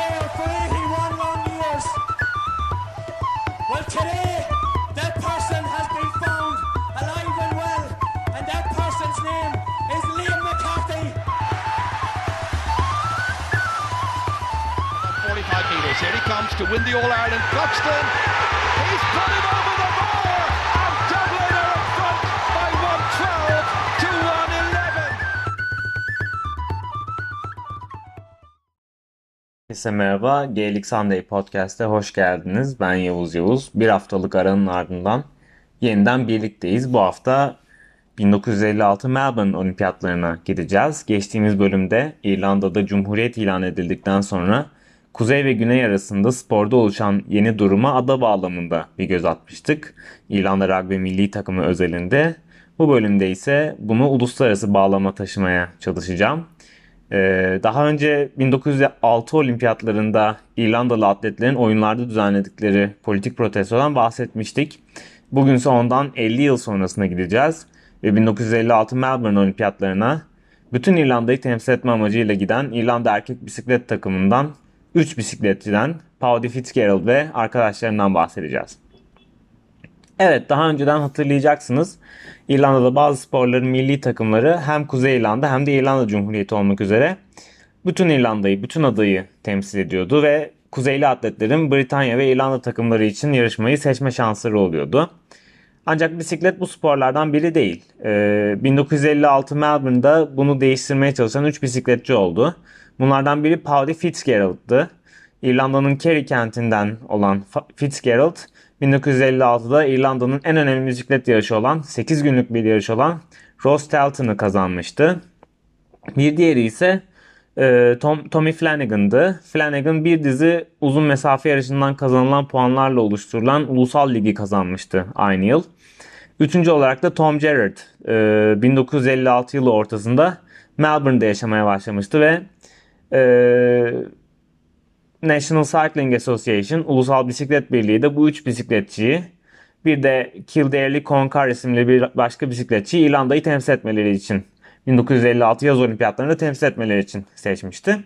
sailed for 81 long years. Well, today, that person has been found alive and well, and that person's name is Liam McCarthy. 45 metres. Here he comes to win the All Ireland. Cluxton. He's put it over the Herkese merhaba. Gaelic Sunday Podcast'e hoş geldiniz. Ben Yavuz Yavuz. Bir haftalık aranın ardından yeniden birlikteyiz. Bu hafta 1956 Melbourne Olimpiyatlarına gideceğiz. Geçtiğimiz bölümde İrlanda'da Cumhuriyet ilan edildikten sonra Kuzey ve Güney arasında sporda oluşan yeni duruma ada bağlamında bir göz atmıştık. İrlanda Rugby milli takımı özelinde. Bu bölümde ise bunu uluslararası bağlama taşımaya çalışacağım. Ee, daha önce 1906 olimpiyatlarında İrlandalı atletlerin oyunlarda düzenledikleri politik protestodan bahsetmiştik. Bugün ise ondan 50 yıl sonrasına gideceğiz ve 1956 Melbourne olimpiyatlarına bütün İrlanda'yı temsil etme amacıyla giden İrlanda erkek bisiklet takımından 3 bisikletçiden Paddy Fitzgerald ve arkadaşlarından bahsedeceğiz. Evet daha önceden hatırlayacaksınız. İrlanda'da bazı sporların milli takımları hem Kuzey İrlanda hem de İrlanda Cumhuriyeti olmak üzere bütün İrlanda'yı, bütün adayı temsil ediyordu ve Kuzeyli atletlerin Britanya ve İrlanda takımları için yarışmayı seçme şansları oluyordu. Ancak bisiklet bu sporlardan biri değil. Ee, 1956 Melbourne'da bunu değiştirmeye çalışan 3 bisikletçi oldu. Bunlardan biri Paddy Fitzgerald'dı. İrlanda'nın Kerry kentinden olan Fitzgerald 1956'da İrlanda'nın en önemli bisiklet yarışı olan 8 günlük bir yarış olan Ross Telton'ı kazanmıştı. Bir diğeri ise e, Tom, Tommy Flanagan'dı. Flanagan bir dizi uzun mesafe yarışından kazanılan puanlarla oluşturulan ulusal ligi kazanmıştı aynı yıl. Üçüncü olarak da Tom Gerrard e, 1956 yılı ortasında Melbourne'de yaşamaya başlamıştı ve e, National Cycling Association, Ulusal Bisiklet Birliği de bu üç bisikletçiyi bir de Kildare Concar isimli bir başka bisikletçi İrlanda'yı temsil etmeleri için 1956 yaz olimpiyatlarında temsil etmeleri için seçmişti.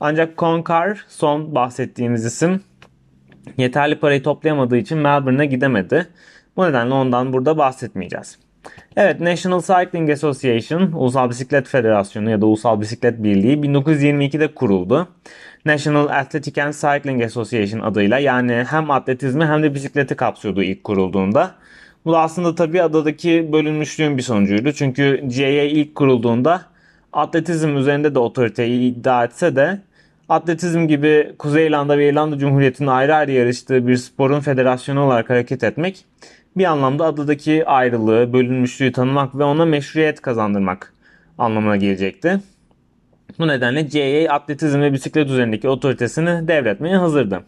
Ancak Concar son bahsettiğimiz isim yeterli parayı toplayamadığı için Melbourne'a gidemedi. Bu nedenle ondan burada bahsetmeyeceğiz. Evet National Cycling Association, Ulusal Bisiklet Federasyonu ya da Ulusal Bisiklet Birliği 1922'de kuruldu. National Athletic and Cycling Association adıyla yani hem atletizmi hem de bisikleti kapsıyordu ilk kurulduğunda. Bu da aslında tabii adadaki bölünmüşlüğün bir sonucuydu. Çünkü GAA ilk kurulduğunda atletizm üzerinde de otoriteyi iddia etse de atletizm gibi Kuzey İrlanda ve İrlanda Cumhuriyeti'nin ayrı ayrı yarıştığı bir sporun federasyonu olarak hareket etmek bir anlamda adadaki ayrılığı, bölünmüşlüğü tanımak ve ona meşruiyet kazandırmak anlamına gelecekti. Bu nedenle GAA atletizm ve bisiklet üzerindeki otoritesini devretmeye hazırdı.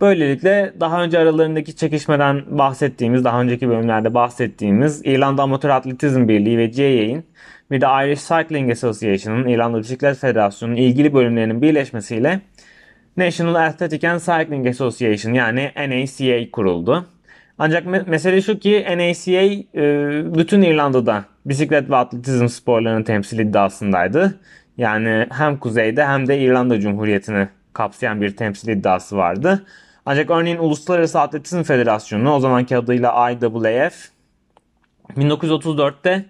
Böylelikle daha önce aralarındaki çekişmeden bahsettiğimiz, daha önceki bölümlerde bahsettiğimiz İrlanda Amatör Atletizm Birliği ve GAA'in bir de Irish Cycling Association'ın İrlanda Bisiklet Federasyonu'nun ilgili bölümlerinin birleşmesiyle National Athletic and Cycling Association yani NACA kuruldu. Ancak me- mesele şu ki NACA e, bütün İrlanda'da bisiklet ve atletizm sporlarını temsil iddiasındaydı. Yani hem kuzeyde hem de İrlanda Cumhuriyeti'ni kapsayan bir temsil iddiası vardı. Ancak örneğin Uluslararası Atletizm Federasyonu o zamanki adıyla IAAF 1934'te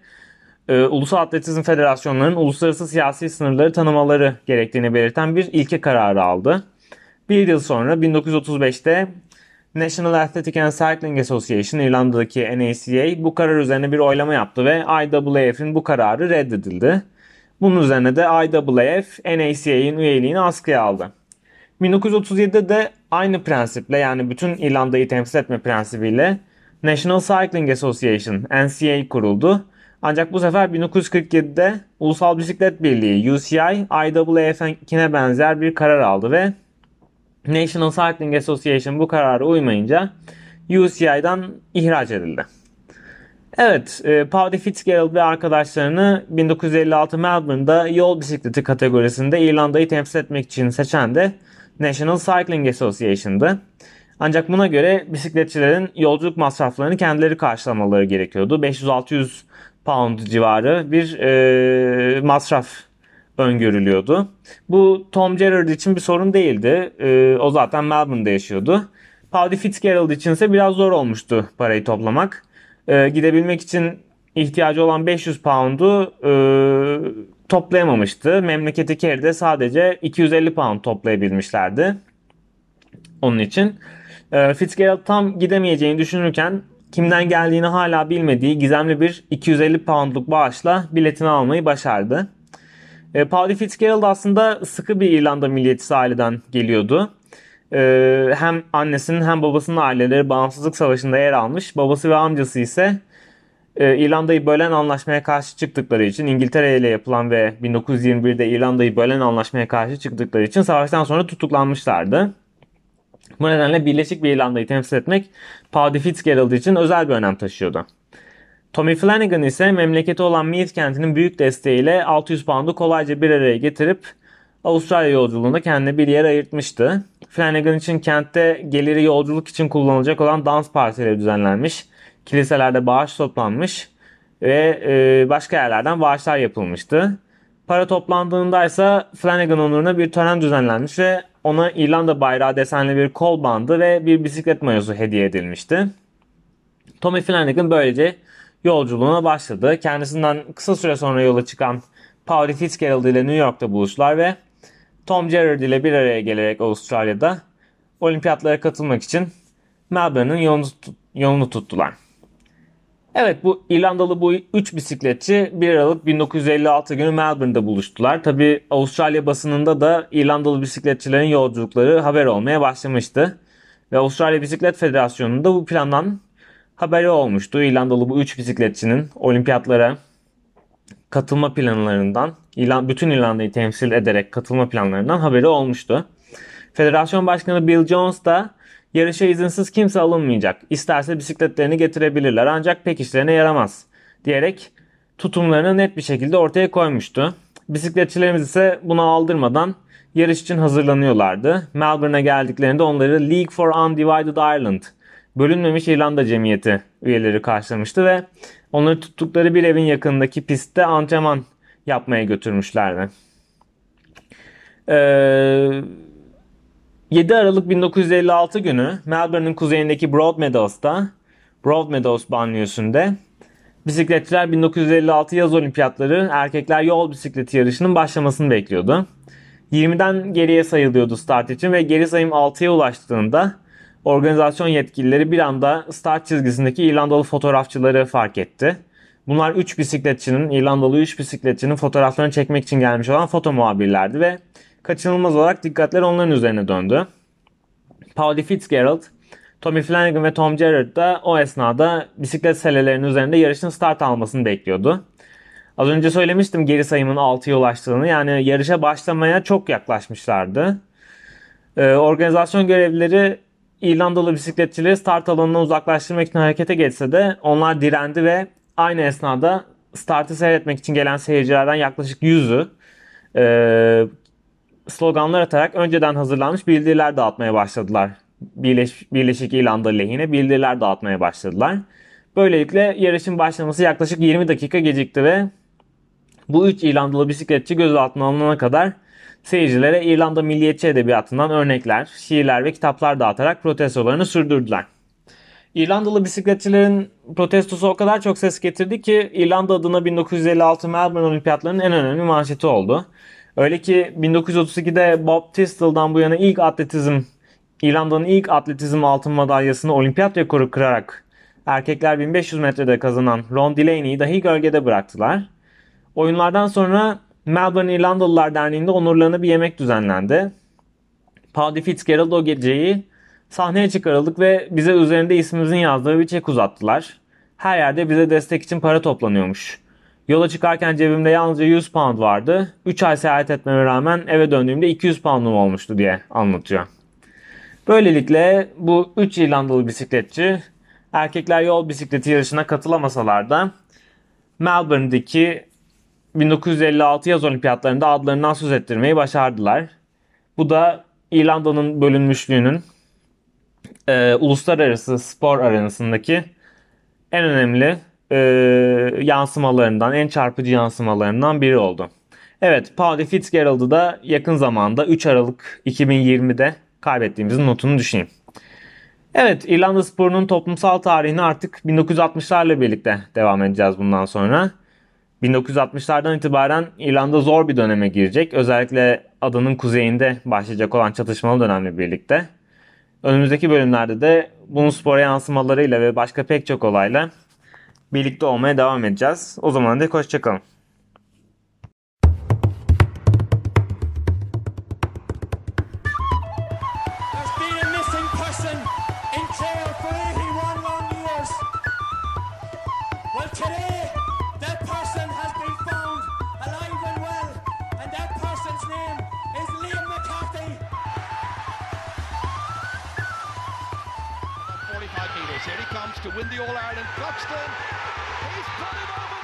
e, Ulusal Atletizm Federasyonlarının uluslararası siyasi sınırları tanımaları gerektiğini belirten bir ilke kararı aldı. Bir yıl sonra 1935'te National Athletic and Cycling Association İrlanda'daki NACA bu karar üzerine bir oylama yaptı ve IAAF'in bu kararı reddedildi. Bunun üzerine de IAAF NACA'nin üyeliğini askıya aldı. 1937'de de aynı prensiple yani bütün İrlanda'yı temsil etme prensibiyle National Cycling Association NCA kuruldu. Ancak bu sefer 1947'de Ulusal Bisiklet Birliği UCI IAAF'ine benzer bir karar aldı ve National Cycling Association bu karara uymayınca UCI'dan ihraç edildi. Evet, e, Paddy Fitzgerald ve arkadaşlarını 1956 Melbourne'da yol bisikleti kategorisinde İrlanda'yı temsil etmek için seçen de National Cycling Association'dı. Ancak buna göre bisikletçilerin yolculuk masraflarını kendileri karşılamaları gerekiyordu. 500-600 pound civarı bir e, masraf öngörülüyordu. Bu Tom Gerrard için bir sorun değildi. E, o zaten Melbourne'da yaşıyordu. Paddy Fitzgerald için ise biraz zor olmuştu parayı toplamak. E, gidebilmek için ihtiyacı olan 500 pound'u e, toplayamamıştı. Memleketi Kerry'de sadece 250 pound toplayabilmişlerdi. Onun için e, Fitzgerald tam gidemeyeceğini düşünürken kimden geldiğini hala bilmediği gizemli bir 250 poundluk bağışla biletini almayı başardı. E, Paddy Fitzgerald aslında sıkı bir İrlanda milliyetçisi aileden geliyordu. E, hem annesinin hem babasının aileleri bağımsızlık savaşında yer almış. Babası ve amcası ise İrlanda'yı bölen anlaşmaya karşı çıktıkları için İngiltere ile yapılan ve 1921'de İrlanda'yı bölen anlaşmaya karşı çıktıkları için savaştan sonra tutuklanmışlardı. Bu nedenle Birleşik bir İrlanda'yı temsil etmek Paddy Fitzgerald için özel bir önem taşıyordu. Tommy Flanagan ise memleketi olan Meath kentinin büyük desteğiyle 600 pound'u kolayca bir araya getirip Avustralya yolculuğunda kendine bir yer ayırtmıştı. Flanagan için kentte geliri yolculuk için kullanılacak olan dans partileri düzenlenmiş, kiliselerde bağış toplanmış ve e, başka yerlerden bağışlar yapılmıştı. Para toplandığında ise Flanagan onuruna bir tören düzenlenmiş ve ona İrlanda bayrağı desenli bir kol bandı ve bir bisiklet mayosu hediye edilmişti. Tommy Flanagan böylece yolculuğuna başladı. Kendisinden kısa süre sonra yola çıkan Pauli Fitzgerald ile New York'ta buluştular ve Tom Gerrard ile bir araya gelerek Avustralya'da olimpiyatlara katılmak için Melbourne'ın yolunu, yolunu tuttular. Evet bu İrlandalı bu 3 bisikletçi 1 Aralık 1956 günü Melbourne'da buluştular. Tabi Avustralya basınında da İrlandalı bisikletçilerin yolculukları haber olmaya başlamıştı. Ve Avustralya Bisiklet Federasyonu'nda bu plandan haberi olmuştu. İrlandalı bu 3 bisikletçinin olimpiyatlara katılma planlarından, bütün İrlanda'yı temsil ederek katılma planlarından haberi olmuştu. Federasyon Başkanı Bill Jones da yarışa izinsiz kimse alınmayacak. İsterse bisikletlerini getirebilirler ancak pek işlerine yaramaz diyerek tutumlarını net bir şekilde ortaya koymuştu. Bisikletçilerimiz ise buna aldırmadan yarış için hazırlanıyorlardı. Melbourne'a geldiklerinde onları League for Undivided Ireland, bölünmemiş İrlanda Cemiyeti üyeleri karşılamıştı ve onları tuttukları bir evin yakındaki pistte antrenman yapmaya götürmüşlerdi. Ee, 7 Aralık 1956 günü Melbourne'ın kuzeyindeki Broadmeadows'ta Broadmeadows banliyosunda bisikletçiler 1956 yaz olimpiyatları erkekler yol bisikleti yarışının başlamasını bekliyordu. 20'den geriye sayılıyordu start için ve geri sayım 6'ya ulaştığında organizasyon yetkilileri bir anda start çizgisindeki İrlandalı fotoğrafçıları fark etti. Bunlar 3 bisikletçinin, İrlandalı 3 bisikletçinin fotoğraflarını çekmek için gelmiş olan foto muhabirlerdi ve kaçınılmaz olarak dikkatler onların üzerine döndü. Pauli Fitzgerald, Tommy Flanagan ve Tom Gerrard da o esnada bisiklet selelerinin üzerinde yarışın start almasını bekliyordu. Az önce söylemiştim geri sayımın 6'ya ulaştığını. Yani yarışa başlamaya çok yaklaşmışlardı. Ee, organizasyon görevlileri İrlandalı bisikletçileri start alanından uzaklaştırmak için harekete geçse de onlar direndi ve aynı esnada startı seyretmek için gelen seyircilerden yaklaşık yüzü e, sloganlar atarak önceden hazırlanmış bildiriler dağıtmaya başladılar. Birleş, Birleşik İrlanda lehine bildiriler dağıtmaya başladılar. Böylelikle yarışın başlaması yaklaşık 20 dakika gecikti ve bu üç İrlandalı bisikletçi gözaltına alınana kadar seyircilere İrlanda milliyetçi edebiyatından örnekler, şiirler ve kitaplar dağıtarak protestolarını sürdürdüler. İrlandalı bisikletçilerin protestosu o kadar çok ses getirdi ki İrlanda adına 1956 Melbourne Olimpiyatlarının en önemli manşeti oldu. Öyle ki 1932'de Bob Tistle'dan bu yana ilk atletizm, İrlanda'nın ilk atletizm altın madalyasını olimpiyat rekoru kırarak erkekler 1500 metrede kazanan Ron Delaney'i dahi gölgede bıraktılar. Oyunlardan sonra Melbourne İrlandalılar Derneği'nde onurlarına bir yemek düzenlendi. Paddy Fitzgerald o geceyi sahneye çıkarıldık ve bize üzerinde ismimizin yazdığı bir çek uzattılar. Her yerde bize destek için para toplanıyormuş. Yola çıkarken cebimde yalnızca 100 pound vardı. 3 ay seyahat etmeme rağmen eve döndüğümde 200 poundum olmuştu diye anlatıyor. Böylelikle bu 3 İrlandalı bisikletçi erkekler yol bisikleti yarışına katılamasalar da Melbourne'deki 1956 yaz olimpiyatlarında adlarından söz ettirmeyi başardılar. Bu da İrlanda'nın bölünmüşlüğünün e, uluslararası spor arenasındaki en önemli e, yansımalarından, en çarpıcı yansımalarından biri oldu. Evet, Paddy Fitzgerald'ı da yakın zamanda 3 Aralık 2020'de kaybettiğimizin notunu düşeyim. Evet, İrlanda sporunun toplumsal tarihine artık 1960'larla birlikte devam edeceğiz bundan sonra. 1960'lardan itibaren İrlanda zor bir döneme girecek. Özellikle adanın kuzeyinde başlayacak olan çatışmalı dönemle birlikte. Önümüzdeki bölümlerde de bunun spora yansımalarıyla ve başka pek çok olayla birlikte olmaya devam edeceğiz. O zaman da hoşçakalın. Here he comes to win the All Ireland. Cluxton. He's put it over.